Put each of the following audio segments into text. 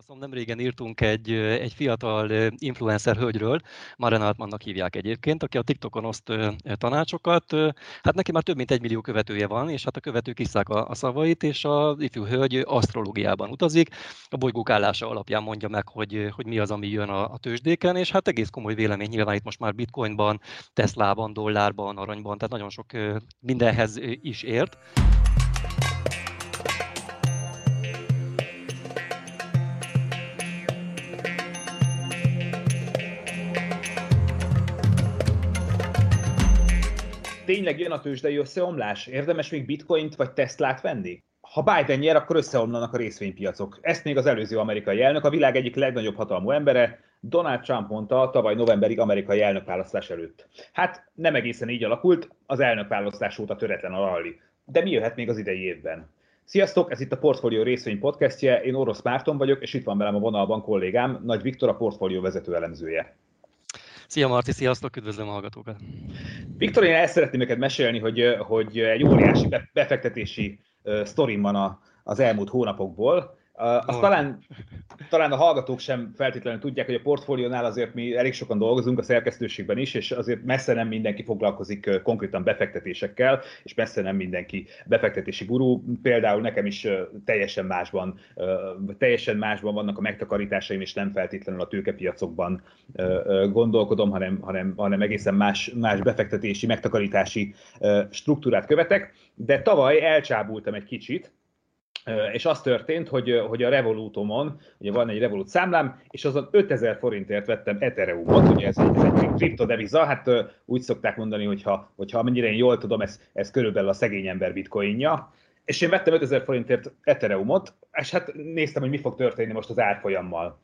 Szóval nem régen írtunk egy, egy fiatal influencer hölgyről, Maren Altmannak hívják egyébként, aki a TikTokon oszt tanácsokat. Hát neki már több mint egy millió követője van, és hát a követők isszák a, a szavait, és az ifjú hölgy asztrológiában utazik. A bolygók állása alapján mondja meg, hogy, hogy mi az, ami jön a, a tőzsdéken, és hát egész komoly vélemény nyilván itt most már bitcoinban, Teslában, dollárban, aranyban, tehát nagyon sok mindenhez is ért. Tényleg jön a tőzsdei összeomlás? Érdemes még bitcoint vagy Teslát venni? Ha Biden nyer, akkor összeomlanak a részvénypiacok. Ezt még az előző amerikai elnök, a világ egyik legnagyobb hatalmú embere, Donald Trump mondta tavaly novemberig amerikai elnökválasztás előtt. Hát nem egészen így alakult, az elnökválasztás óta töretlen a rally. De mi jöhet még az idei évben? Sziasztok, ez itt a Portfolio részvény podcastje, én Orosz Márton vagyok, és itt van velem a vonalban kollégám, Nagy Viktor, a portfólió vezető elemzője. Szia Marti, sziasztok, üdvözlöm a hallgatókat! Viktor, én el szeretném neked mesélni, hogy, hogy egy óriási befektetési sztorim van az elmúlt hónapokból. Azt oh. talán, talán a hallgatók sem feltétlenül tudják, hogy a portfóliónál azért mi elég sokan dolgozunk a szerkesztőségben is, és azért messze nem mindenki foglalkozik konkrétan befektetésekkel, és messze nem mindenki befektetési gurú. Például nekem is teljesen másban, teljesen másban vannak a megtakarításaim, és nem feltétlenül a tőkepiacokban gondolkodom, hanem, hanem, hanem egészen más, más befektetési, megtakarítási struktúrát követek. De tavaly elcsábultam egy kicsit, és az történt, hogy, hogy a Revolutomon, ugye van egy Revolut számlám, és azon 5000 forintért vettem Ethereumot, ugye ez egy, ez egy kriptodeviza, hát úgy szokták mondani, hogyha, hogyha amennyire én jól tudom, ez, ez körülbelül a szegény ember bitcoinja, és én vettem 5000 forintért Ethereumot, és hát néztem, hogy mi fog történni most az árfolyammal.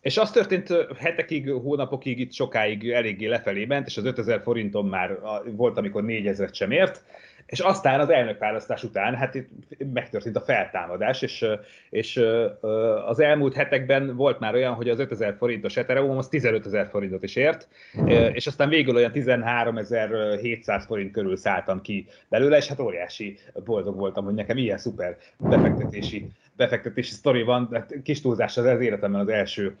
És az történt hetekig, hónapokig, itt sokáig eléggé lefelé ment, és az 5000 forintom már volt, amikor 4000 sem ért, és aztán az elnökválasztás után, hát itt megtörtént a feltámadás, és, és az elmúlt hetekben volt már olyan, hogy az 5000 forintos Ethereum az 15 ezer forintot is ért, és aztán végül olyan 13.700 forint körül szálltam ki belőle, és hát óriási boldog voltam, hogy nekem ilyen szuper befektetési befektetési sztori van, de kis túlzás az, az életemben az első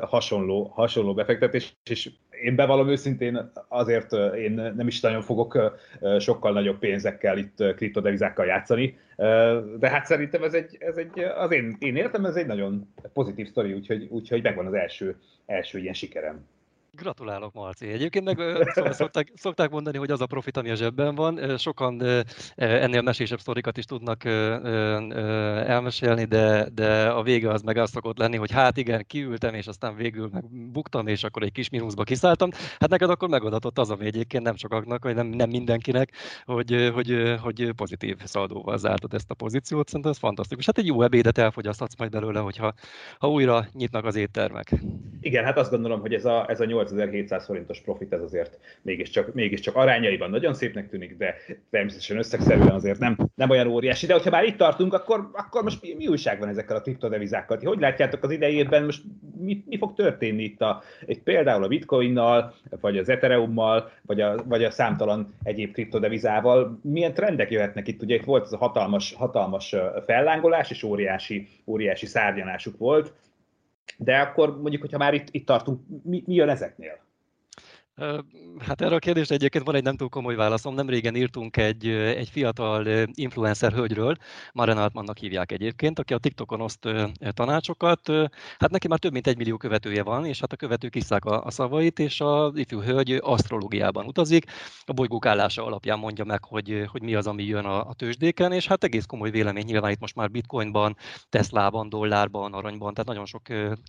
hasonló, hasonló befektetés, és én bevallom őszintén, azért én nem is nagyon fogok sokkal nagyobb pénzekkel itt kriptodevizákkal játszani, de hát szerintem ez egy, ez egy az én, én értem, ez egy nagyon pozitív sztori, úgyhogy, úgyhogy megvan az első, első ilyen sikerem. Gratulálok, Marci. Egyébként meg szóval szokták, szokták mondani, hogy az a profit, ami a zsebben van. Sokan ennél mesésebb sztorikat is tudnak elmesélni, de, de a vége az meg az szokott lenni, hogy hát igen, kiültem, és aztán végül meg buktam, és akkor egy kis mínuszba kiszálltam. Hát neked akkor megadatott az, ami egyébként nem sokaknak, vagy nem, nem mindenkinek, hogy, hogy, hogy pozitív szaldóval zártad ezt a pozíciót. Szerintem ez fantasztikus. Hát egy jó ebédet elfogyaszthatsz majd belőle, hogyha ha újra nyitnak az éttermek. Igen, hát azt gondolom, hogy ez a, ez a 8 8700 forintos profit ez azért mégiscsak, mégiscsak arányaiban nagyon szépnek tűnik, de természetesen összegszerűen azért nem, nem olyan óriási. De hogyha már itt tartunk, akkor, akkor most mi, mi újság van ezekkel a kriptodevizákkal? Hogy látjátok az idejében most mi, mi fog történni itt, a, itt például a bitcoinnal, vagy az ethereummal, vagy a, vagy a számtalan egyéb kriptodevizával? Milyen trendek jöhetnek itt? Ugye itt volt ez a hatalmas, hatalmas fellángolás, és óriási, óriási szárnyanásuk volt de akkor mondjuk, hogyha már itt, itt tartunk, mi, mi jön ezeknél? Hát erre a kérdésre egyébként van egy nem túl komoly válaszom. Nem régen írtunk egy, egy fiatal influencer hölgyről, Maren Altmannak hívják egyébként, aki a TikTokon oszt tanácsokat. Hát neki már több mint egy millió követője van, és hát a követők isszák a, a szavait, és az ifjú hölgy asztrológiában utazik. A bolygók állása alapján mondja meg, hogy, hogy mi az, ami jön a, a tőzsdéken, és hát egész komoly vélemény nyilván itt most már bitcoinban, Teslában, dollárban, aranyban, tehát nagyon sok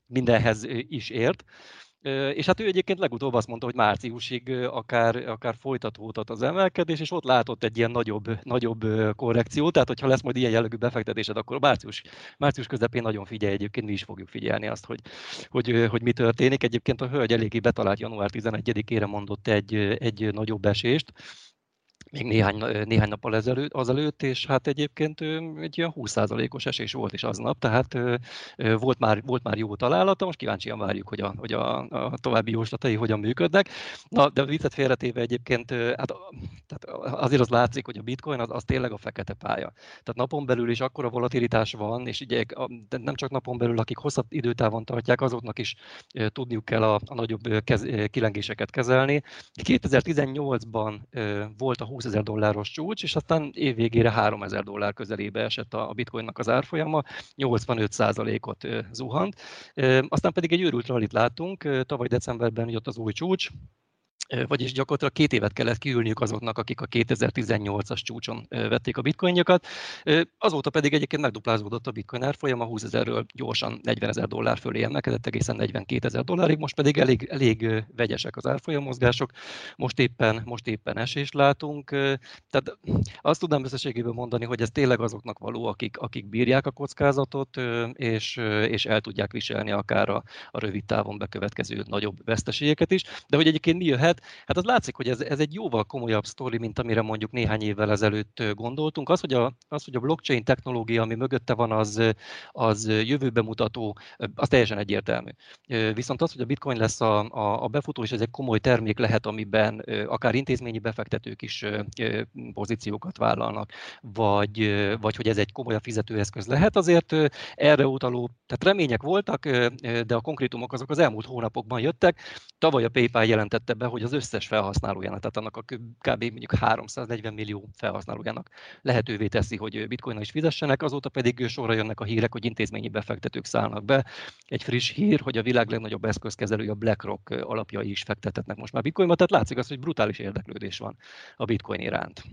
mindenhez is ért. És hát ő egyébként legutóbb azt mondta, hogy márciusig akár, akár folytatódhat az emelkedés, és ott látott egy ilyen nagyobb, nagyobb korrekciót, tehát hogyha lesz majd ilyen jellegű befektetésed, akkor március, március közepén nagyon figyelj, egyébként mi is fogjuk figyelni azt, hogy, hogy, hogy mi történik. Egyébként a hölgy eléggé betalált január 11-ére mondott egy, egy nagyobb esést, még néhány, néhány nappal ezelőtt, azelőtt, és hát egyébként egy ilyen 20%-os esés volt is aznap, tehát volt már, volt már jó találata, most kíváncsian várjuk, hogy a, hogy a, a további jóslatai hogyan működnek. Na, de viccet félretéve egyébként, hát, tehát azért az látszik, hogy a bitcoin az, az tényleg a fekete pálya. Tehát napon belül is akkora volatilitás van, és ugye de nem csak napon belül, akik hosszabb időtávon tartják, azoknak is tudniuk kell a, a nagyobb kez, kilengéseket kezelni. 2018-ban volt a 20 ezer dolláros csúcs, és aztán évvégére 3 ezer dollár közelébe esett a bitcoinnak az árfolyama, 85%-ot zuhant. Aztán pedig egy őrült rallit láttunk, tavaly decemberben jött az új csúcs, vagyis gyakorlatilag két évet kellett kiülniük azoknak, akik a 2018-as csúcson vették a bitcoinjokat. Azóta pedig egyébként megduplázódott a bitcoin árfolyama, 20 ezerről gyorsan 40 ezer dollár fölé emelkedett egészen 42 ezer dollárig, most pedig elég, elég vegyesek az árfolyamozgások, most éppen, most éppen esést látunk. Tehát azt tudnám összességében mondani, hogy ez tényleg azoknak való, akik, akik bírják a kockázatot, és, és el tudják viselni akár a, a rövid távon bekövetkező nagyobb veszteségeket is. De hogy egyébként mi jöhet, lehet. Hát az látszik, hogy ez, ez egy jóval komolyabb sztori, mint amire mondjuk néhány évvel ezelőtt gondoltunk. Az, hogy a, az, hogy a blockchain technológia, ami mögötte van, az, az jövőbe mutató, az teljesen egyértelmű. Viszont az, hogy a bitcoin lesz a, a, a befutó, és ez egy komoly termék lehet, amiben akár intézményi befektetők is pozíciókat vállalnak, vagy, vagy hogy ez egy komolyabb fizetőeszköz lehet, azért erre utaló, tehát remények voltak, de a konkrétumok azok az elmúlt hónapokban jöttek. Tavaly a PayPal jelentette be, hogy az összes felhasználójának, tehát annak a kb. mondjuk 340 millió felhasználójának lehetővé teszi, hogy bitcoin is fizessenek, azóta pedig sorra jönnek a hírek, hogy intézményi befektetők szállnak be. Egy friss hír, hogy a világ legnagyobb eszközkezelője, a BlackRock alapjai is fektetetnek most már bitcoinba, tehát látszik az, hogy brutális érdeklődés van a bitcoin iránt.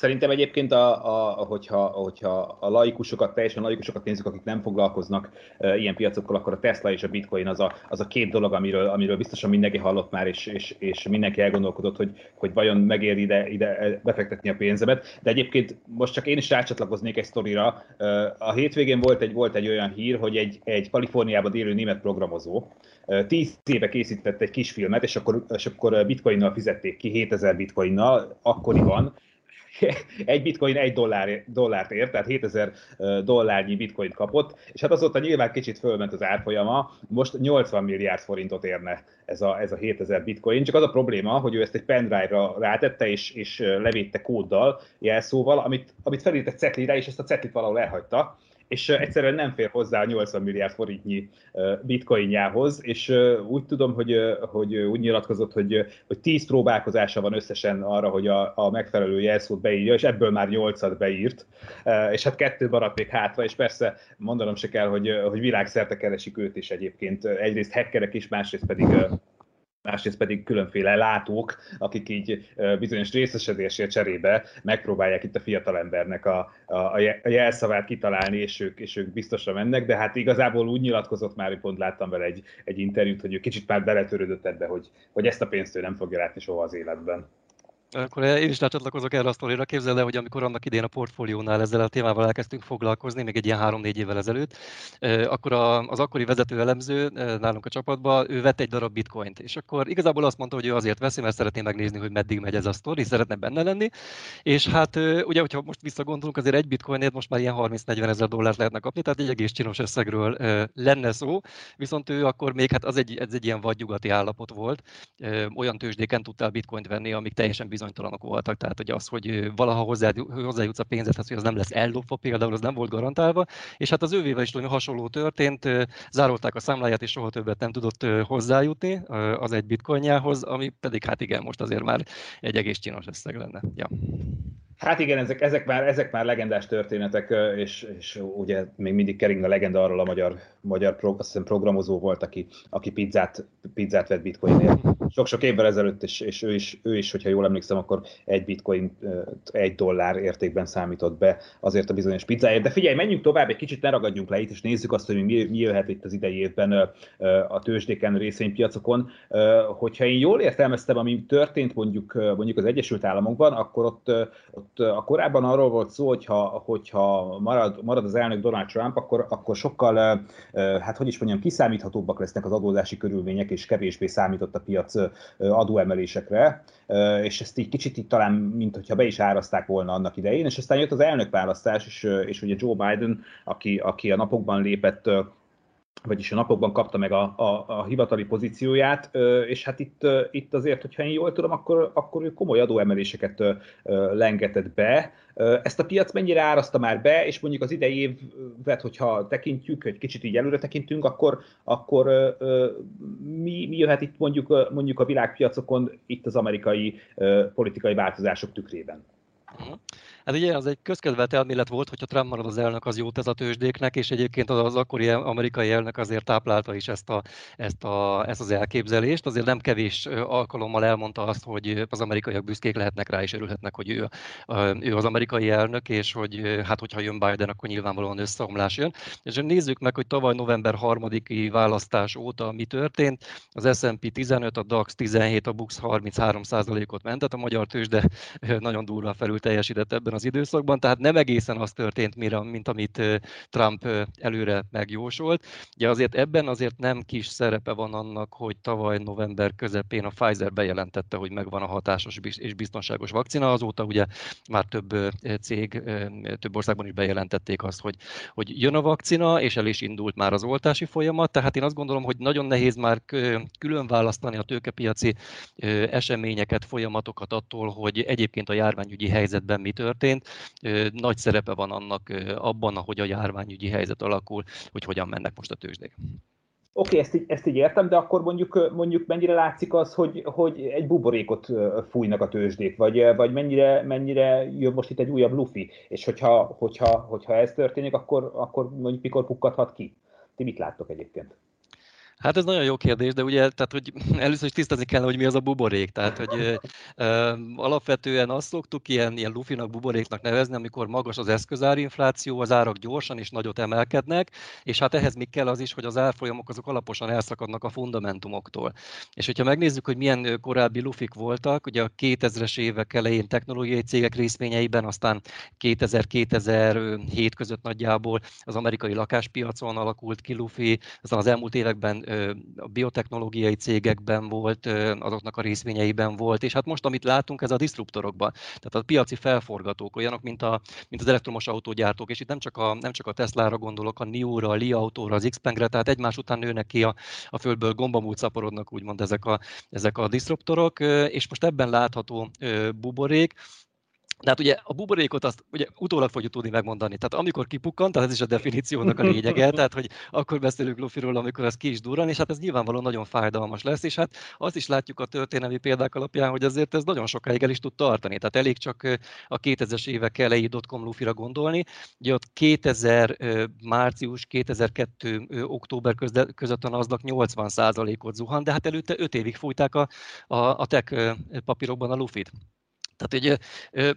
Szerintem egyébként, a, a, hogyha, hogyha a laikusokat, teljesen laikusokat nézzük, akik nem foglalkoznak e, ilyen piacokkal, akkor a Tesla és a Bitcoin az a, az a két dolog, amiről, amiről biztosan mindenki hallott már, és, és, és mindenki elgondolkodott, hogy, hogy vajon megér ide, ide befektetni a pénzemet. De egyébként most csak én is rácsatlakoznék egy sztorira. A hétvégén volt egy, volt egy olyan hír, hogy egy, egy Kaliforniában élő német programozó tíz éve készített egy kis filmet, és akkor, és akkor bitcoinnal fizették ki, 7000 bitcoinnal, akkoriban, egy bitcoin egy dollár, dollárt ért, tehát 7000 dollárnyi bitcoin kapott, és hát azóta nyilván kicsit fölment az árfolyama, most 80 milliárd forintot érne ez a, ez a 7000 bitcoin, csak az a probléma, hogy ő ezt egy pendrive-ra rátette, és, és levédte kóddal, jelszóval, amit, amit felírt egy cetlire, és ezt a cetlit valahol elhagyta, és egyszerűen nem fér hozzá a 80 milliárd forintnyi bitcoinjához, és úgy tudom, hogy, hogy úgy nyilatkozott, hogy, hogy 10 próbálkozása van összesen arra, hogy a, a megfelelő jelszót beírja, és ebből már 8-at beírt, és hát kettő maradt még hátra, és persze mondanom se kell, hogy, hogy világszerte keresik őt is egyébként, egyrészt hackerek is, másrészt pedig másrészt pedig különféle látók, akik így bizonyos részesedésért cserébe megpróbálják itt a fiatalembernek a, a, a jelszavát kitalálni, és ők, és ők biztosra mennek, de hát igazából úgy nyilatkozott már, hogy pont láttam vele egy, egy interjút, hogy ő kicsit már beletörődött ebbe, hogy, hogy ezt a pénzt ő nem fogja látni soha az életben. Akkor én is rácsatlakozok erre a sztorira. Képzeld el, hogy amikor annak idén a portfóliónál ezzel a témával elkezdtünk foglalkozni, még egy ilyen három-négy évvel ezelőtt, akkor az akkori vezető elemző nálunk a csapatban, ő vett egy darab bitcoint, és akkor igazából azt mondta, hogy ő azért veszi, mert szeretné megnézni, hogy meddig megy ez a sztori, szeretne benne lenni, és hát ugye, hogyha most visszagondolunk, azért egy bitcoinért most már ilyen 30-40 ezer dollárt lehetne kapni, tehát egy egész csinos összegről lenne szó, viszont ő akkor még, hát az egy, ez egy ilyen vadnyugati állapot volt, olyan tőzsdéken tudtál bitcoint venni, amik teljesen bizonytalanok voltak, tehát hogy az, hogy valaha hozzá, hozzájutsz a pénzedhez, hogy az nem lesz ellopva például, az nem volt garantálva, és hát az ővével is hasonló történt, zárolták a számláját, és soha többet nem tudott hozzájutni az egy bitcoinjához, ami pedig hát igen, most azért már egy egész csinos összeg lenne. Ja. Hát igen, ezek, ezek, már, ezek már legendás történetek, és, és ugye még mindig kering a legenda arról a magyar, magyar pro, azt hiszem programozó volt, aki, aki pizzát, pizzát vett bitcoinért. Sok-sok évvel ezelőtt, és, és ő, is, ő is, hogyha jól emlékszem, akkor egy bitcoin egy dollár értékben számított be azért a bizonyos pizzáért. De figyelj, menjünk tovább, egy kicsit ne ragadjunk le itt, és nézzük azt, hogy mi, mi jöhet itt az idei évben a tőzsdéken, részvénypiacokon. Hogyha én jól értelmeztem, ami történt mondjuk, mondjuk az Egyesült Államokban, akkor ott, ott ott a korábban arról volt szó, hogyha, hogyha marad, marad az elnök Donald Trump, akkor, akkor sokkal, hát hogy is mondjam, kiszámíthatóbbak lesznek az adózási körülmények, és kevésbé számított a piac adóemelésekre, és ezt így kicsit így talán, mint hogyha be is áraszták volna annak idején, és aztán jött az elnökválasztás, és, és ugye Joe Biden, aki, aki a napokban lépett vagyis a napokban kapta meg a, a, a hivatali pozícióját, és hát itt, itt azért, hogyha én jól tudom, akkor, akkor ő komoly adóemeléseket lengetett be. Ezt a piac mennyire áraszta már be, és mondjuk az idei évet, hogyha tekintjük, egy kicsit így előre tekintünk, akkor, akkor mi, mi jöhet itt mondjuk, mondjuk a világpiacokon itt az amerikai politikai változások tükrében? Uh-huh. Hát ugye az egy közkedvelt elmélet volt, hogyha Trump marad az elnök, az jó tesz a tőzsdéknek, és egyébként az, az akkori amerikai elnök azért táplálta is ezt, a, ezt, a, ezt az elképzelést. Azért nem kevés alkalommal elmondta azt, hogy az amerikaiak büszkék lehetnek rá, és örülhetnek, hogy ő, ő az amerikai elnök, és hogy hát hogyha jön Biden, akkor nyilvánvalóan összeomlás jön. És nézzük meg, hogy tavaly november 3-i választás óta mi történt. Az S&P 15, a DAX 17, a BUX 33 ot ment, tehát a magyar tőzsde nagyon durva felül teljesített ebben az időszakban, tehát nem egészen az történt, mint amit Trump előre megjósolt. Ugye azért ebben azért nem kis szerepe van annak, hogy tavaly november közepén a Pfizer bejelentette, hogy megvan a hatásos és biztonságos vakcina, azóta ugye már több cég, több országban is bejelentették azt, hogy, hogy jön a vakcina, és el is indult már az oltási folyamat, tehát én azt gondolom, hogy nagyon nehéz már külön választani a tőkepiaci eseményeket, folyamatokat attól, hogy egyébként a járványügyi helyzetben mi történt, egyébként nagy szerepe van annak abban, ahogy a járványügyi helyzet alakul, hogy hogyan mennek most a tőzsdék. Oké, okay, ezt, ezt így értem, de akkor mondjuk, mondjuk mennyire látszik az, hogy, hogy egy buborékot fújnak a tőzsdék, vagy, vagy mennyire, mennyire jön most itt egy újabb lufi, és hogyha, hogyha, hogyha ez történik, akkor, akkor mondjuk mikor pukkadhat ki? Ti mit láttok egyébként? Hát ez nagyon jó kérdés, de ugye, tehát, hogy először is tisztázni kell, hogy mi az a buborék. Tehát, hogy ö, alapvetően azt szoktuk ilyen, ilyen lufinak, buboréknak nevezni, amikor magas az eszközárinfláció, az árak gyorsan és nagyot emelkednek, és hát ehhez még kell az is, hogy az árfolyamok azok alaposan elszakadnak a fundamentumoktól. És hogyha megnézzük, hogy milyen korábbi lufik voltak, ugye a 2000-es évek elején technológiai cégek részvényeiben, aztán 2000-2007 között nagyjából az amerikai lakáspiacon alakult ki lufi, aztán az elmúlt években a biotechnológiai cégekben volt, azoknak a részvényeiben volt, és hát most, amit látunk, ez a disruptorokban, tehát a piaci felforgatók, olyanok, mint, a, mint az elektromos autógyártók, és itt nem csak a, nem csak a Tesla-ra gondolok, a NIO-ra, a Li autóra, az Xpengre, tehát egymás után nőnek ki a, a földből gombamút szaporodnak, úgymond ezek a, ezek a disruptorok, és most ebben látható buborék, de hát ugye a buborékot azt ugye utólag fogjuk tudni megmondani. Tehát amikor kipukkant, tehát ez is a definíciónak a lényege, tehát hogy akkor beszélünk Luffyról, amikor ez ki is durran, és hát ez nyilvánvalóan nagyon fájdalmas lesz, és hát azt is látjuk a történelmi példák alapján, hogy azért ez nagyon sokáig el is tud tartani. Tehát elég csak a 2000-es évek elejé dotcom Luffyra gondolni. Ugye ott 2000 március, 2002 október között a NASDAQ 80%-ot zuhan, de hát előtte 5 évig fújták a, a, a tech papírokban a Luffy-t. Tehát egy,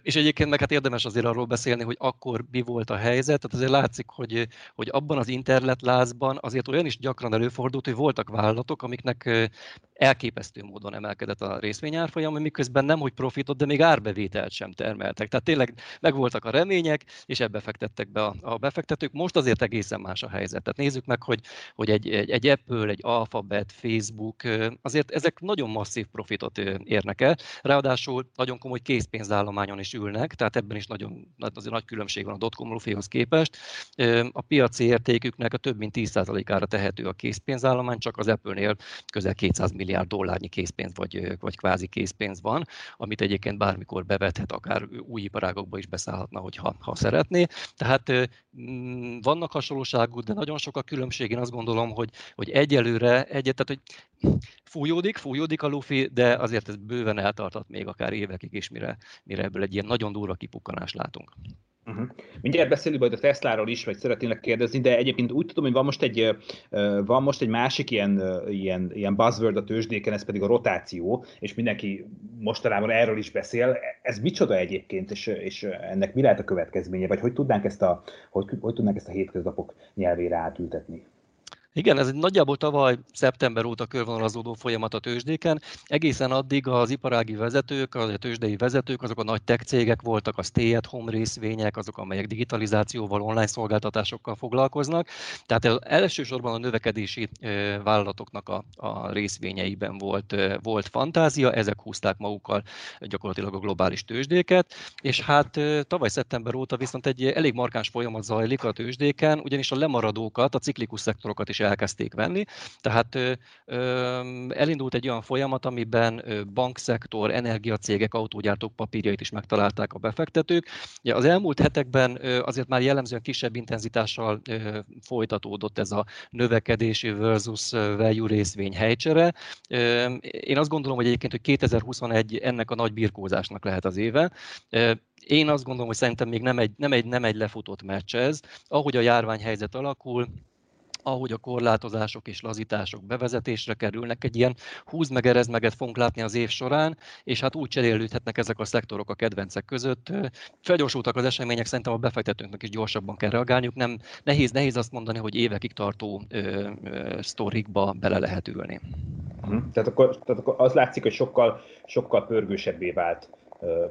és egyébként meg hát érdemes azért arról beszélni, hogy akkor mi volt a helyzet. Tehát azért látszik, hogy, hogy abban az internetlázban azért olyan is gyakran előfordult, hogy voltak vállalatok, amiknek elképesztő módon emelkedett a részvényárfolyam, miközben nem hogy profitot, de még árbevételt sem termeltek. Tehát tényleg megvoltak a remények, és ebbe fektettek be a, a befektetők. Most azért egészen más a helyzet. Tehát nézzük meg, hogy, hogy egy, egy, egy Apple, egy Alphabet, Facebook, azért ezek nagyon masszív profitot érnek el. Ráadásul nagyon komoly készpénzállományon is ülnek, tehát ebben is nagyon azért nagy különbség van a dotcom lufihoz képest. A piaci értéküknek a több mint 10%-ára tehető a készpénzállomány, csak az Apple-nél közel 200 milliárd dollárnyi készpénz vagy, vagy kvázi készpénz van, amit egyébként bármikor bevethet, akár új iparágokba is beszállhatna, hogyha ha szeretné. Tehát mm, vannak hasonlóságú, de nagyon sok a különbség. Én azt gondolom, hogy, hogy egyelőre, egyet, tehát, hogy fújódik, fújódik a lufi, de azért ez bőven eltartat még akár évekig is, mire, mire ebből egy ilyen nagyon durva kipukkanást látunk. Uh-huh. Mindjárt beszélünk majd a Tesláról is, vagy szeretnének kérdezni, de egyébként úgy tudom, hogy van most egy, van most egy másik ilyen, ilyen, ilyen buzzword a tőzsdéken, ez pedig a rotáció, és mindenki mostanában erről is beszél. Ez micsoda egyébként, és, és ennek mi lehet a következménye, vagy hogy tudnánk ezt a, hogy, hogy tudnánk ezt a hétköznapok nyelvére átültetni? Igen, ez egy nagyjából tavaly szeptember óta körvonalazódó folyamat a tőzsdéken. Egészen addig az iparági vezetők, a tőzsdei vezetők, azok a nagy tech cégek voltak, a stay at home részvények, azok, amelyek digitalizációval, online szolgáltatásokkal foglalkoznak. Tehát elsősorban a növekedési vállalatoknak a, a részvényeiben volt, volt fantázia, ezek húzták magukkal gyakorlatilag a globális tőzsdéket, és hát tavaly szeptember óta viszont egy elég markáns folyamat zajlik a tőzsdéken, ugyanis a lemaradókat, a ciklikus szektorokat is elkezdték venni. Tehát elindult egy olyan folyamat, amiben bankszektor, energiacégek, autógyártók papírjait is megtalálták a befektetők. Az elmúlt hetekben azért már jellemzően kisebb intenzitással folytatódott ez a növekedési versus value részvény helycsere. Én azt gondolom, hogy egyébként, hogy 2021 ennek a nagy birkózásnak lehet az éve. Én azt gondolom, hogy szerintem még nem egy, nem egy, nem egy lefutott meccs ez. Ahogy a járványhelyzet alakul, ahogy a korlátozások és lazítások bevezetésre kerülnek, egy ilyen húz meg erez meget fogunk látni az év során, és hát úgy cserélődhetnek ezek a szektorok a kedvencek között. Felgyorsultak az események, szerintem a befektetőnknek is gyorsabban kell reagálniuk. Nem, nehéz, nehéz azt mondani, hogy évekig tartó ö, ö, sztorikba bele lehet ülni. Uh-huh. Tehát, akkor, tehát akkor az látszik, hogy sokkal, sokkal pörgősebbé vált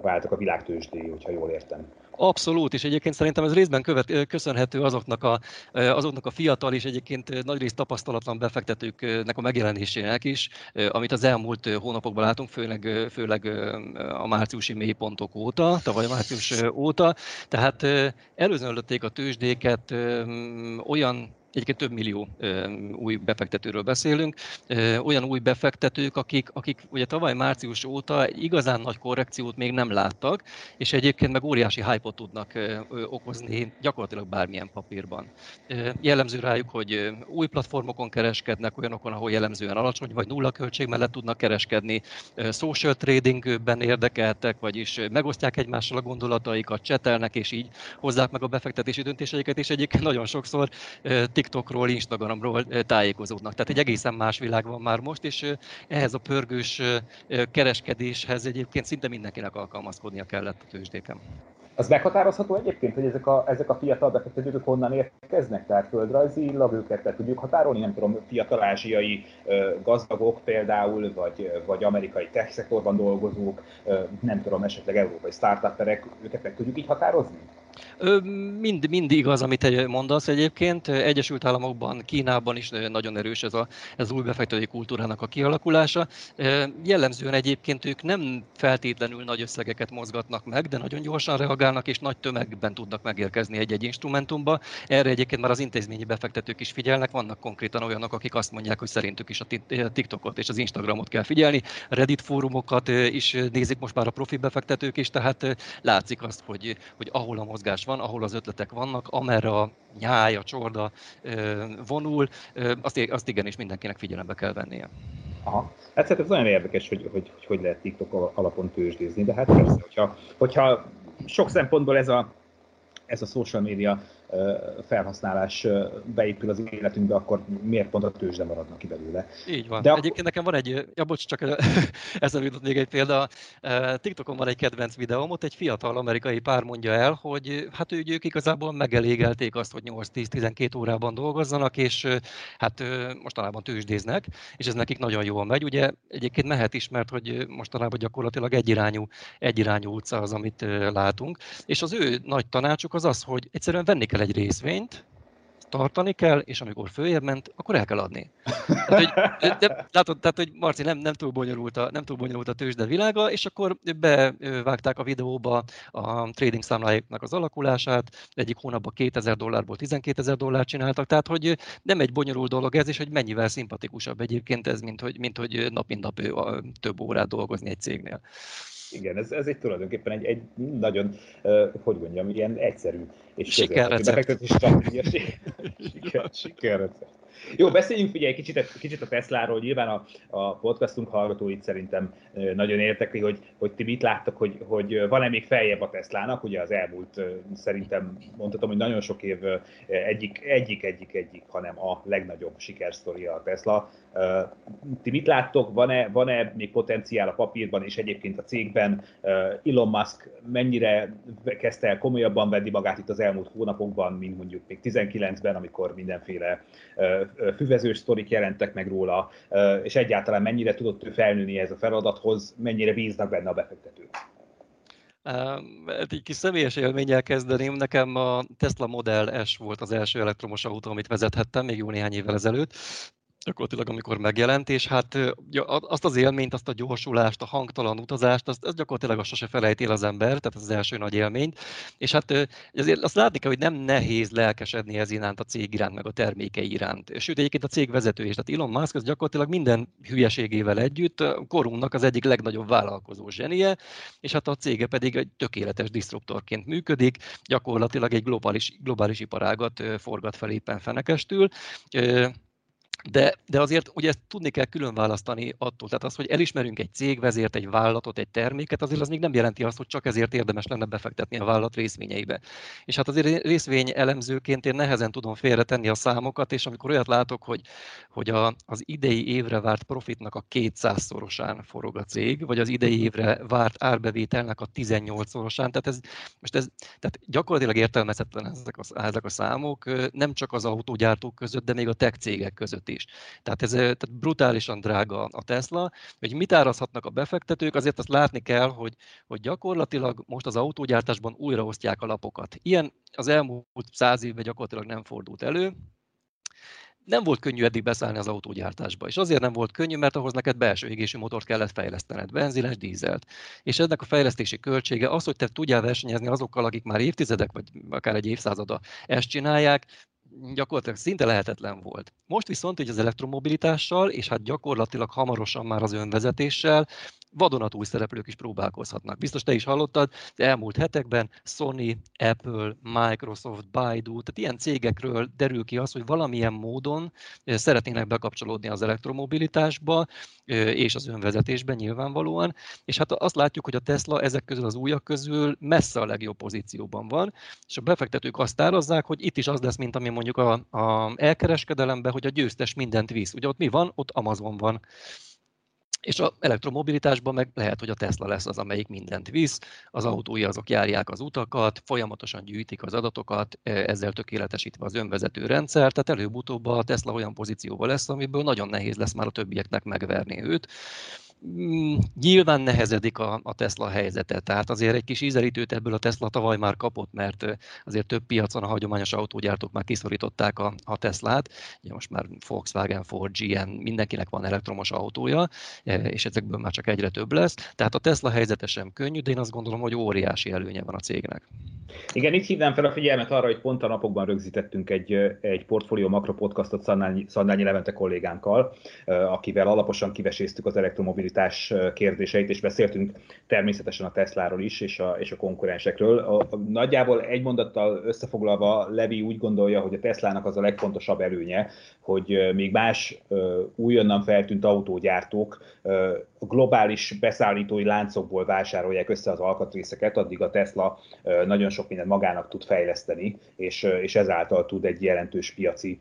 váltak a világtősdéi, hogyha jól értem. Abszolút, és egyébként szerintem ez részben követ, köszönhető azoknak a, azoknak a fiatal és egyébként nagyrészt tapasztalatlan befektetőknek a megjelenésének is, amit az elmúlt hónapokban látunk, főleg, főleg a márciusi mélypontok óta, tavaly március óta. Tehát előzönlötték a tőzsdéket olyan egyébként több millió új befektetőről beszélünk, olyan új befektetők, akik, akik ugye tavaly március óta igazán nagy korrekciót még nem láttak, és egyébként meg óriási hype tudnak okozni gyakorlatilag bármilyen papírban. Jellemző rájuk, hogy új platformokon kereskednek, olyanokon, ahol jellemzően alacsony vagy nulla költség mellett tudnak kereskedni, social tradingben érdekeltek, vagyis megosztják egymással a gondolataikat, csetelnek, és így hozzák meg a befektetési döntéseiket, és egyébként nagyon sokszor TikTokról, Instagramról tájékozódnak. Tehát egy egészen más világ van már most, és ehhez a pörgős kereskedéshez egyébként szinte mindenkinek alkalmazkodnia kellett a tőzsdéken. Az meghatározható egyébként, hogy ezek a, ezek a fiatal befektetők honnan érkeznek? Tehát földrajzilag őket le tudjuk határolni? Nem tudom, fiatal ázsiai gazdagok például, vagy, vagy amerikai tech szektorban dolgozók, nem tudom, esetleg európai startuperek, őket meg tudjuk így határozni? Mind, mind igaz, amit mondasz egyébként. Egyesült Államokban, Kínában is nagyon erős ez, a, ez új befektetői kultúrának a kialakulása. Jellemzően egyébként ők nem feltétlenül nagy összegeket mozgatnak meg, de nagyon gyorsan reagálnak, és nagy tömegben tudnak megérkezni egy-egy instrumentumba. Erre egyébként már az intézményi befektetők is figyelnek. Vannak konkrétan olyanok, akik azt mondják, hogy szerintük is a TikTokot és az Instagramot kell figyelni. Reddit fórumokat is nézik most már a profi befektetők is, tehát látszik azt, hogy, hogy ahol a mozgás van, ahol az ötletek vannak, amerre a nyáj, a csorda vonul, azt, azt igenis mindenkinek figyelembe kell vennie. Aha. Hát ez nagyon érdekes, hogy hogy, hogy, hogy lehet TikTok alapon tőzsdézni, de hát persze, hogyha, hogyha sok szempontból ez a, ez a social media felhasználás beépül az életünkbe, akkor miért pont a tőzsde maradnak ki belőle. Így van. De akkor... Egyébként nekem van egy, ja bocs, csak ezzel jutott még egy példa. TikTokon van egy kedvenc videóm, ott egy fiatal amerikai pár mondja el, hogy hát ő, ők igazából megelégelték azt, hogy 8-10-12 órában dolgozzanak, és hát mostanában tőzsdéznek, és ez nekik nagyon jól megy. Ugye egyébként mehet is, mert hogy mostanában gyakorlatilag egyirányú, egyirányú utca az, amit látunk. És az ő nagy tanácsuk az az, hogy egyszerűen venni kell egy részvényt, tartani kell, és amikor följebb ment, akkor el kell adni. Tehát, hogy, de, látod, tehát, hogy Marci nem, nem, túl bonyolult a, nem túl bonyolult a tőzsde világa, és akkor bevágták a videóba a trading számláiknak az alakulását, egyik hónapban 2000 dollárból 12 ezer dollárt csináltak, tehát hogy nem egy bonyolult dolog ez, és hogy mennyivel szimpatikusabb egyébként ez, mint hogy, mint hogy nap mint nap több órát dolgozni egy cégnél. Igen, ez, ez egy tulajdonképpen egy, egy nagyon, uh, hogy mondjam, ilyen egyszerű és sikerrecept. Siker, sikerrecept. Jó, beszéljünk figyelj kicsit, kicsit a Tesláról. Nyilván a, a podcastunk hallgatóit szerintem nagyon értekli, hogy, hogy ti mit láttak, hogy, hogy van-e még feljebb a Teslának. Ugye az elmúlt szerintem mondhatom, hogy nagyon sok év egyik, egyik, egyik, egyik, hanem a legnagyobb sikersztoria a Tesla. Ti mit láttok, van-e, van-e még potenciál a papírban és egyébként a cégben? Elon Musk mennyire kezdte el komolyabban venni magát itt az elmúlt hónapokban, mint mondjuk még 19-ben, amikor mindenféle füvezős sztorik jelentek meg róla, és egyáltalán mennyire tudott ő felnőni ez a feladathoz, mennyire bíznak benne a befektetők. Egy kis személyes élménnyel kezdeném. Nekem a Tesla Model S volt az első elektromos autó, amit vezethettem még jó néhány évvel ezelőtt gyakorlatilag amikor megjelent, és hát azt az élményt, azt a gyorsulást, a hangtalan utazást, azt, azt gyakorlatilag azt sose felejtél az ember, tehát az, első nagy élményt. És hát azért azt látni kell, hogy nem nehéz lelkesedni ez iránt, a cég iránt, meg a termékei iránt. Sőt, egyébként a cég vezető is, tehát Elon Musk az gyakorlatilag minden hülyeségével együtt korunknak az egyik legnagyobb vállalkozó zsenie, és hát a cége pedig egy tökéletes disruptorként működik, gyakorlatilag egy globális, globális iparágat forgat fel éppen fenekestül de, de azért ugye ezt tudni kell külön választani attól, tehát az, hogy elismerünk egy cégvezért, egy vállalatot, egy terméket, azért az még nem jelenti azt, hogy csak ezért érdemes lenne befektetni a vállalat részvényeibe. És hát azért részvény elemzőként én nehezen tudom félretenni a számokat, és amikor olyat látok, hogy, hogy a, az idei évre várt profitnak a 200-szorosán forog a cég, vagy az idei évre várt árbevételnek a 18-szorosán, tehát ez, most ez tehát gyakorlatilag értelmezhetetlen ezek a, ezek a számok, nem csak az autógyártók között, de még a tech cégek között is. Tehát ez tehát brutálisan drága a Tesla, hogy mit árazhatnak a befektetők, azért azt látni kell, hogy, hogy gyakorlatilag most az autógyártásban újraosztják a lapokat. Ilyen az elmúlt száz évben gyakorlatilag nem fordult elő, nem volt könnyű eddig beszállni az autógyártásba. És azért nem volt könnyű, mert ahhoz neked belső égésű motort kellett fejlesztened, benzines, dízelt. És ennek a fejlesztési költsége az, hogy te tudjál versenyezni azokkal, akik már évtizedek, vagy akár egy évszázada ezt csinálják, gyakorlatilag szinte lehetetlen volt. Most viszont hogy az elektromobilitással, és hát gyakorlatilag hamarosan már az önvezetéssel vadonatúj szereplők is próbálkozhatnak. Biztos te is hallottad, de elmúlt hetekben Sony, Apple, Microsoft, Baidu, tehát ilyen cégekről derül ki az, hogy valamilyen módon eh, szeretnének bekapcsolódni az elektromobilitásba eh, és az önvezetésben nyilvánvalóan, és hát azt látjuk, hogy a Tesla ezek közül az újak közül messze a legjobb pozícióban van, és a befektetők azt árazzák, hogy itt is az lesz, mint ami mondjuk a, a elkereskedelemben, hogy a győztes mindent visz. Ugye ott mi van? Ott Amazon van. És a elektromobilitásban meg lehet, hogy a Tesla lesz az, amelyik mindent visz, az autói azok járják az utakat, folyamatosan gyűjtik az adatokat, e, ezzel tökéletesítve az önvezető rendszer, tehát előbb-utóbb a Tesla olyan pozícióban lesz, amiből nagyon nehéz lesz már a többieknek megverni őt. Mm, nyilván nehezedik a, a Tesla helyzete, tehát azért egy kis ízelítőt ebből a Tesla tavaly már kapott, mert azért több piacon a hagyományos autógyártók már kiszorították a, a Teslát, ugye most már Volkswagen, Ford, GM, mindenkinek van elektromos autója, és ezekből már csak egyre több lesz, tehát a Tesla helyzete sem könnyű, de én azt gondolom, hogy óriási előnye van a cégnek. Igen, itt hívnám fel a figyelmet arra, hogy pont a napokban rögzítettünk egy, egy portfólió makro podcastot Szandányi, Szandányi Levente kollégánkkal, akivel alaposan kiveséztük az elektromobilitás kérdéseit, és beszéltünk természetesen a Tesláról is, és a, és a konkurensekről. A, a, nagyjából egy mondattal összefoglalva Levi úgy gondolja, hogy a Teslának az a legfontosabb előnye, hogy még más újonnan feltűnt autógyártók globális beszállítói láncokból vásárolják össze az alkatrészeket, addig a Tesla nagyon sok mindent magának tud fejleszteni, és, és ezáltal tud egy jelentős piaci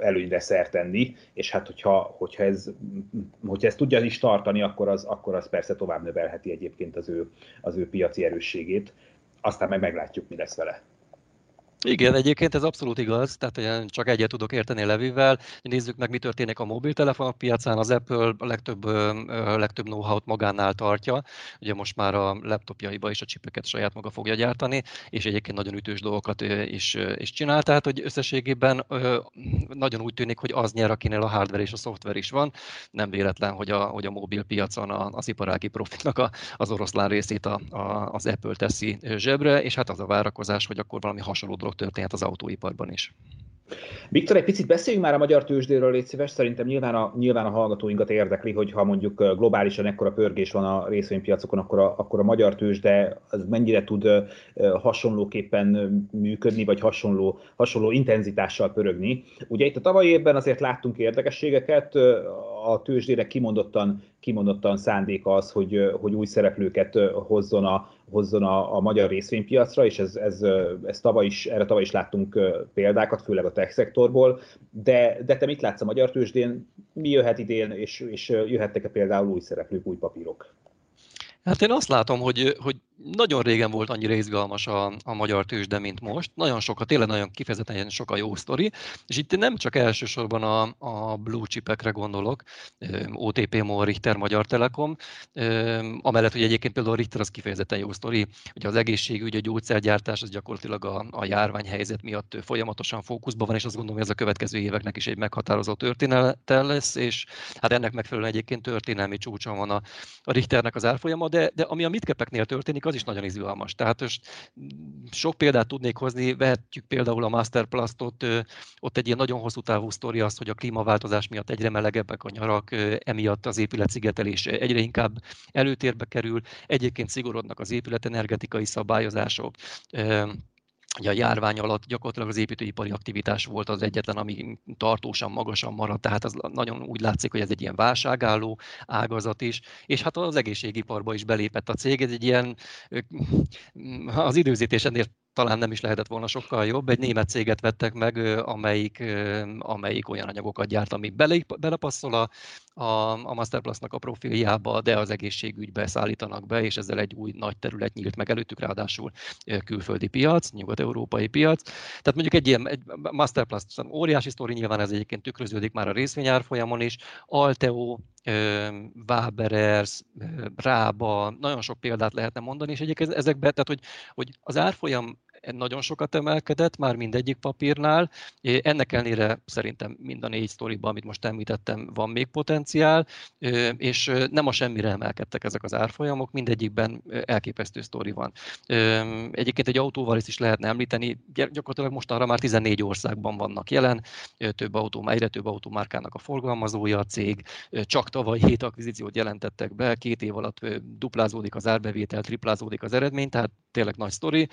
előnyre szert tenni, és hát hogyha, hogyha, ez, hogyha ez tudja is tartani, akkor az, akkor az persze tovább növelheti egyébként az ő, az ő piaci erősségét. Aztán meg meglátjuk, mi lesz vele. Igen, egyébként ez abszolút igaz, tehát én csak egyet tudok érteni a Levivel. Nézzük meg, mi történik a mobiltelefonok piacán. Az Apple a legtöbb, legtöbb know-how-t magánál tartja. Ugye most már a laptopjaiba is a csipeket saját maga fogja gyártani, és egyébként nagyon ütős dolgokat is, is csinál. Tehát, hogy összességében nagyon úgy tűnik, hogy az nyer, akinél a hardware és a szoftver is van. Nem véletlen, hogy a, hogy a mobil piacon az iparági profitnak a, az oroszlán részét a, a, az Apple teszi zsebre, és hát az a várakozás, hogy akkor valami hasonló dolog történhet az autóiparban is. Viktor, egy picit beszéljünk már a magyar tőzsdéről, légy szíves. Szerintem nyilván a, nyilván a hallgatóinkat érdekli, hogy ha mondjuk globálisan ekkora pörgés van a részvénypiacokon, akkor a, akkor a magyar tőzsde az mennyire tud hasonlóképpen működni, vagy hasonló, hasonló intenzitással pörögni. Ugye itt a tavalyi évben azért láttunk érdekességeket, a tőzsdére kimondottan, kimondottan szándék az, hogy, hogy új szereplőket hozzon a, hozzon a, a magyar részvénypiacra, és ez, ez, ez tavaly is, erre tavaly is láttunk példákat, főleg a tech szektorból, de, de te mit látsz a magyar tőzsdén, mi jöhet idén, és, és jöhettek-e például új szereplők, új papírok? Hát én azt látom, hogy, hogy nagyon régen volt annyira izgalmas a, a magyar tőzsde, mint most. Nagyon sokat, tényleg nagyon kifejezetten sok a jó sztori, és itt nem csak elsősorban a, a blue chipekre gondolok, OTP MOL, Richter, Magyar Telekom, amellett, hogy egyébként például a Richter az kifejezetten jó sztori, ugye az egészségügy, a gyógyszergyártás az gyakorlatilag a, a járványhelyzet miatt folyamatosan fókuszban van, és azt gondolom, hogy ez a következő éveknek is egy meghatározó története lesz, és hát ennek megfelelően egyébként történelmi csúcson van a, a Richternek az árfolyama, de, de ami a mitkepeknél történik, az is nagyon izgalmas. Tehát most sok példát tudnék hozni, vehetjük például a Masterplastot, ott egy ilyen nagyon hosszú távú sztori az, hogy a klímaváltozás miatt egyre melegebbek a nyarak, emiatt az épületszigetelés egyre inkább előtérbe kerül, egyébként szigorodnak az épületenergetikai szabályozások, Ugye a járvány alatt gyakorlatilag az építőipari aktivitás volt az egyetlen, ami tartósan magasan maradt, tehát az nagyon úgy látszik, hogy ez egy ilyen válságálló ágazat is, és hát az egészségiparba is belépett a cég, ez egy ilyen, az időzítés ennél talán nem is lehetett volna sokkal jobb. Egy német céget vettek meg, amelyik, amelyik olyan anyagokat gyárt, ami bele, belepasszol a, a, a Masterplus-nak a profiljába, de az egészségügybe szállítanak be, és ezzel egy új nagy terület nyílt meg előttük, ráadásul külföldi piac, nyugat-európai piac. Tehát mondjuk egy ilyen egy Masterplus óriási sztori, nyilván ez egyébként tükröződik már a részvényárfolyamon is. Alteo, Waberers, Rába, nagyon sok példát lehetne mondani, és egyébként ezekben, tehát hogy, hogy az árfolyam nagyon sokat emelkedett, már mindegyik papírnál. Ennek ellenére szerintem mind a négy sztoriban, amit most említettem, van még potenciál, és nem a semmire emelkedtek ezek az árfolyamok, mindegyikben elképesztő sztori van. Egyébként egy autóval is lehetne említeni, gyakorlatilag mostanra már 14 országban vannak jelen, több autó, egyre több autómárkának a forgalmazója a cég, csak tavaly hét akvizíciót jelentettek be, két év alatt duplázódik az árbevétel, triplázódik az eredmény, tehát tényleg nagy sztori.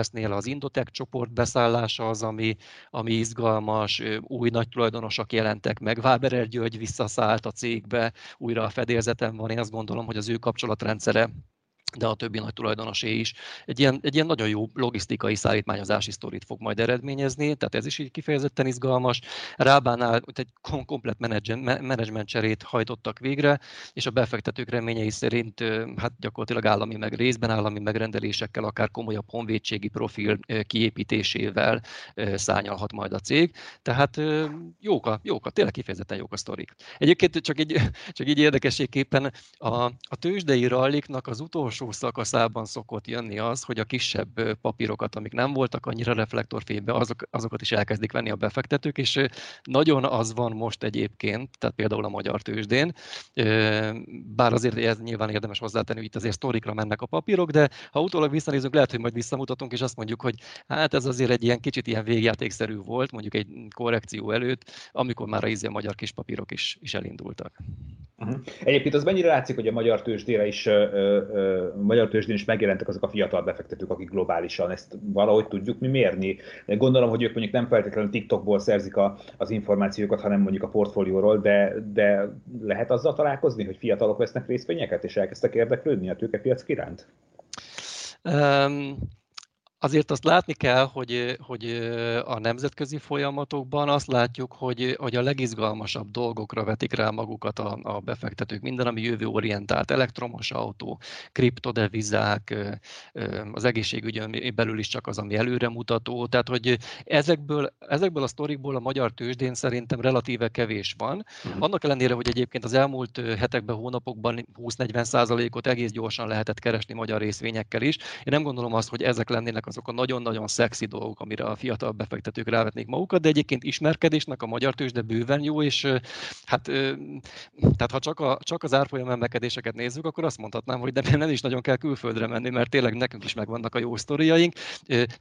Waberesnél az Indotech csoport beszállása az, ami, ami izgalmas, új nagy tulajdonosok jelentek meg, Waberer György visszaszállt a cégbe, újra a fedélzeten van, én azt gondolom, hogy az ő kapcsolatrendszere de a többi nagy tulajdonosé is. Egy ilyen, egy ilyen nagyon jó logisztikai szállítmányozási sztorit fog majd eredményezni, tehát ez is így kifejezetten izgalmas. Rábánál egy komplet menedzsment cserét hajtottak végre, és a befektetők reményei szerint hát gyakorlatilag állami meg részben állami megrendelésekkel, akár komolyabb honvédségi profil kiépítésével szányalhat majd a cég. Tehát jók a, jók a tényleg kifejezetten jók a sztorik. Egyébként csak így, csak így érdekességképpen a, a tőzsdei ralliknak az utolsó utolsó szakaszában szokott jönni az, hogy a kisebb papírokat, amik nem voltak annyira reflektorfénybe, azok, azokat is elkezdik venni a befektetők, és nagyon az van most egyébként, tehát például a magyar tőzsdén, bár azért ez nyilván érdemes hozzátenni, hogy itt azért sztorikra mennek a papírok, de ha utólag visszanézünk, lehet, hogy majd visszamutatunk, és azt mondjuk, hogy hát ez azért egy ilyen kicsit ilyen végjátékszerű volt, mondjuk egy korrekció előtt, amikor már a ízé a magyar kis papírok is, is elindultak. Egyébként az mennyire látszik, hogy a magyar tőzsdére is, ö, magyar tőzsdén is megjelentek azok a fiatal befektetők, akik globálisan ezt valahogy tudjuk mi mérni. Gondolom, hogy ők mondjuk nem feltétlenül TikTokból szerzik a, az információkat, hanem mondjuk a portfólióról, de, de lehet azzal találkozni, hogy fiatalok vesznek részvényeket, és elkezdtek érdeklődni a tőkepiac iránt? Um, Azért azt látni kell, hogy, hogy a nemzetközi folyamatokban azt látjuk, hogy, hogy a legizgalmasabb dolgokra vetik rá magukat a, a befektetők. Minden, ami jövőorientált, elektromos autó, kriptodevizák, az egészségügyön belül is csak az, ami előremutató. Tehát, hogy ezekből, ezekből a sztorikból a magyar tőzsdén szerintem relatíve kevés van. Uh-huh. Annak ellenére, hogy egyébként az elmúlt hetekben, hónapokban 20-40 százalékot egész gyorsan lehetett keresni magyar részvényekkel is. Én nem gondolom azt, hogy ezek lennének azok a nagyon-nagyon szexi dolgok, amire a fiatal befektetők rávetnék magukat, de egyébként ismerkedésnek a magyar tőzsde bőven jó, és hát tehát ha csak, a, csak az árfolyam emelkedéseket nézzük, akkor azt mondhatnám, hogy de nem is nagyon kell külföldre menni, mert tényleg nekünk is megvannak a jó sztoriaink.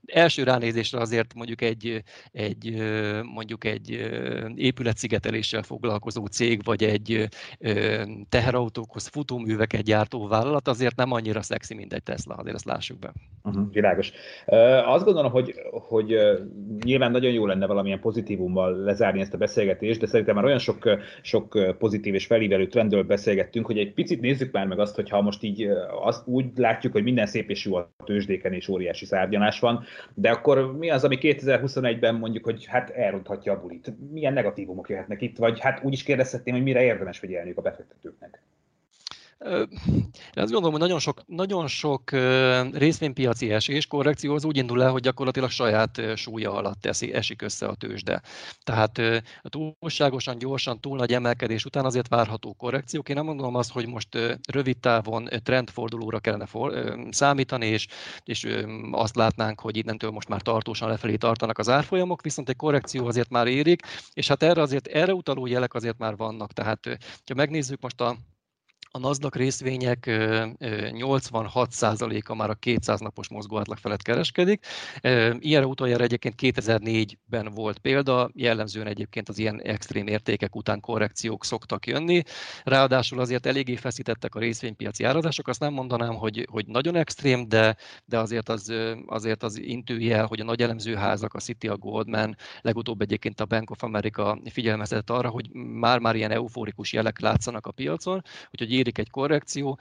Első ránézésre azért mondjuk egy, egy mondjuk egy épületszigeteléssel foglalkozó cég, vagy egy teherautókhoz futóműveket gyártó vállalat azért nem annyira szexi, mint egy Tesla, azért ezt lássuk be. Uh-huh, világos. Azt gondolom, hogy, hogy nyilván nagyon jó lenne valamilyen pozitívummal lezárni ezt a beszélgetést, de szerintem már olyan sok, sok pozitív és felívelő trendről beszélgettünk, hogy egy picit nézzük már meg azt, hogy ha most így azt úgy látjuk, hogy minden szép és jó a tőzsdéken és óriási szárgyanás van, de akkor mi az, ami 2021-ben mondjuk, hogy hát elronthatja a bulit? Milyen negatívumok jöhetnek itt, vagy hát úgy is kérdezhetném, hogy mire érdemes figyelniük a befektetőknek? Én azt gondolom, hogy nagyon sok, nagyon sok részvénypiaci esés, korrekció az úgy indul el, hogy gyakorlatilag saját súlya alatt eszi, esik össze a tőzsde. Tehát a túlságosan gyorsan, túl nagy emelkedés után azért várható korrekciók. Én nem gondolom azt, hogy most rövid távon trendfordulóra kellene for, számítani, és, és azt látnánk, hogy innentől most már tartósan lefelé tartanak az árfolyamok, viszont egy korrekció azért már érik, és hát erre azért erre utaló jelek azért már vannak. Tehát, ha megnézzük most a a NASDAQ részvények 86%-a már a 200 napos mozgóátlag felett kereskedik. Ilyenre utoljára egyébként 2004-ben volt példa, jellemzően egyébként az ilyen extrém értékek után korrekciók szoktak jönni. Ráadásul azért eléggé feszítettek a részvénypiaci árazások, azt nem mondanám, hogy, hogy nagyon extrém, de, de azért az, azért az intőjel, hogy a nagy elemzőházak, a City, a Goldman, legutóbb egyébként a Bank of America figyelmeztetett arra, hogy már-már ilyen euforikus jelek látszanak a piacon, úgyhogy érik egy korrekció,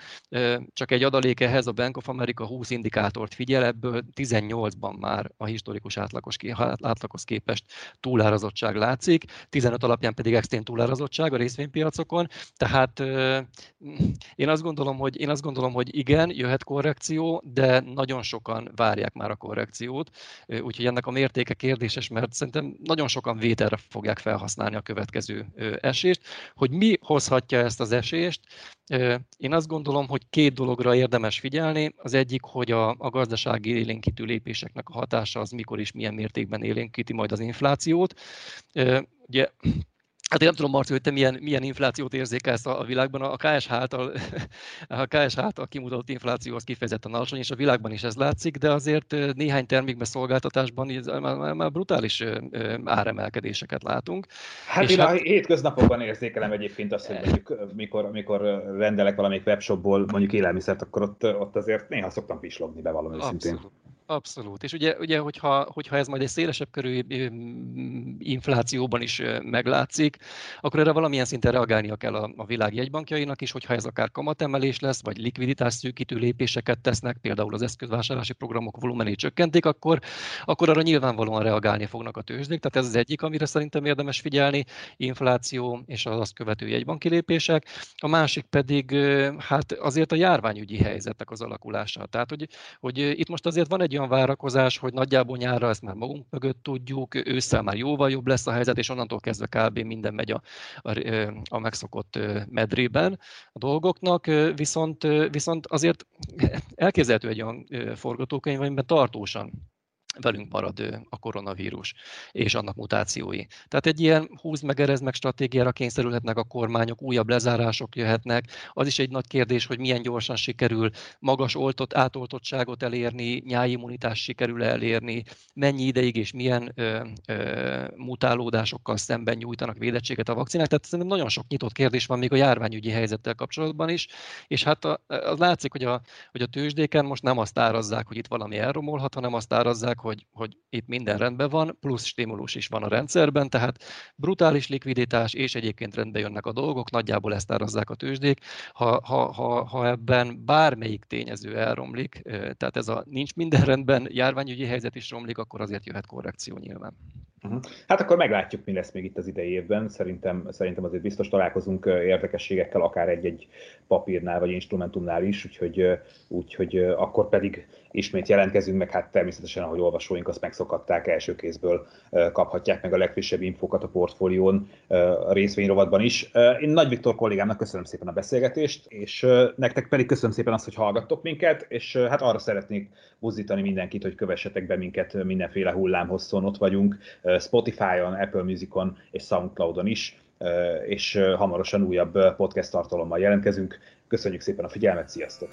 csak egy adalék ehhez a Bank of America 20 indikátort figyel, ebből 18-ban már a historikus átlagos, átlagos képest túlárazottság látszik, 15 alapján pedig extrém túlárazottság a részvénypiacokon, tehát én azt gondolom, hogy, én azt gondolom, hogy igen, jöhet korrekció, de nagyon sokan várják már a korrekciót, úgyhogy ennek a mértéke kérdéses, mert szerintem nagyon sokan vételre fogják felhasználni a következő esést. Hogy mi hozhatja ezt az esést, én azt gondolom, hogy két dologra érdemes figyelni. Az egyik, hogy a, a gazdasági élénkítő lépéseknek a hatása az mikor is milyen mértékben élénkíti majd az inflációt. Ugye Hát én nem tudom, Marci, hogy te milyen, milyen inflációt érzékelsz a, a világban. A KSH által, a KSH által kimutatott infláció az kifejezetten alacsony, és a világban is ez látszik, de azért néhány termékben, szolgáltatásban már, már brutális áremelkedéseket látunk. Hát és én hát... a hétköznapokban érzékelem egyébként azt, hogy mondjuk mikor, mikor rendelek valamelyik webshopból mondjuk élelmiszert, akkor ott, ott azért néha szoktam pislogni be valami szintén. Abszolút. És ugye, ugye hogyha, hogyha ez majd egy szélesebb körű inflációban is meglátszik, akkor erre valamilyen szinten reagálnia kell a, a világ jegybankjainak is, hogyha ez akár kamatemelés lesz, vagy likviditás szűkítő lépéseket tesznek, például az eszközvásárlási programok volumenét csökkentik, akkor, akkor arra nyilvánvalóan reagálni fognak a tőzsdék. Tehát ez az egyik, amire szerintem érdemes figyelni, infláció és az azt követő jegybanki lépések. A másik pedig hát azért a járványügyi helyzetek az alakulása. Tehát, hogy, hogy itt most azért van egy olyan várakozás, hogy nagyjából nyárra ezt már magunk mögött tudjuk, ősszel már jóval jobb lesz a helyzet, és onnantól kezdve kb. minden megy a, a, a megszokott medrében a dolgoknak, viszont, viszont azért elképzelhető egy olyan forgatókönyv, amiben tartósan velünk marad a koronavírus és annak mutációi. Tehát egy ilyen húz meg, erez meg stratégiára kényszerülhetnek a kormányok, újabb lezárások jöhetnek. Az is egy nagy kérdés, hogy milyen gyorsan sikerül magas oltott, átoltottságot elérni, nyáimmunitást sikerül elérni, mennyi ideig és milyen ö, ö, mutálódásokkal szemben nyújtanak védettséget a vakcinák. Tehát szerintem nagyon sok nyitott kérdés van még a járványügyi helyzettel kapcsolatban is, és hát a, az látszik, hogy a, hogy a tőzsdéken most nem azt árazzák, hogy itt valami elromolhat, hanem azt árazzák, hogy, hogy itt minden rendben van, plusz stimulus is van a rendszerben, tehát brutális likviditás, és egyébként rendbe jönnek a dolgok, nagyjából ezt árazzák a tőzsdék. Ha, ha, ha, ha ebben bármelyik tényező elromlik, tehát ez a nincs minden rendben, járványügyi helyzet is romlik, akkor azért jöhet korrekció nyilván. Uh-huh. Hát akkor meglátjuk, mi lesz még itt az idei évben. Szerintem, szerintem azért biztos találkozunk érdekességekkel, akár egy-egy papírnál vagy instrumentumnál is, úgyhogy, úgyhogy akkor pedig ismét jelentkezünk, meg hát természetesen, ahogy olvasóink azt megszokatták, első kézből kaphatják meg a legfrissebb infókat a portfólión, a részvényrovatban is. Én Nagy Viktor kollégámnak köszönöm szépen a beszélgetést, és nektek pedig köszönöm szépen azt, hogy hallgattok minket, és hát arra szeretnék buzdítani mindenkit, hogy kövessetek be minket mindenféle hullámhosszon, ott vagyunk Spotify-on, Apple Music-on és Soundcloud-on is, és hamarosan újabb podcast tartalommal jelentkezünk. Köszönjük szépen a figyelmet, sziasztok!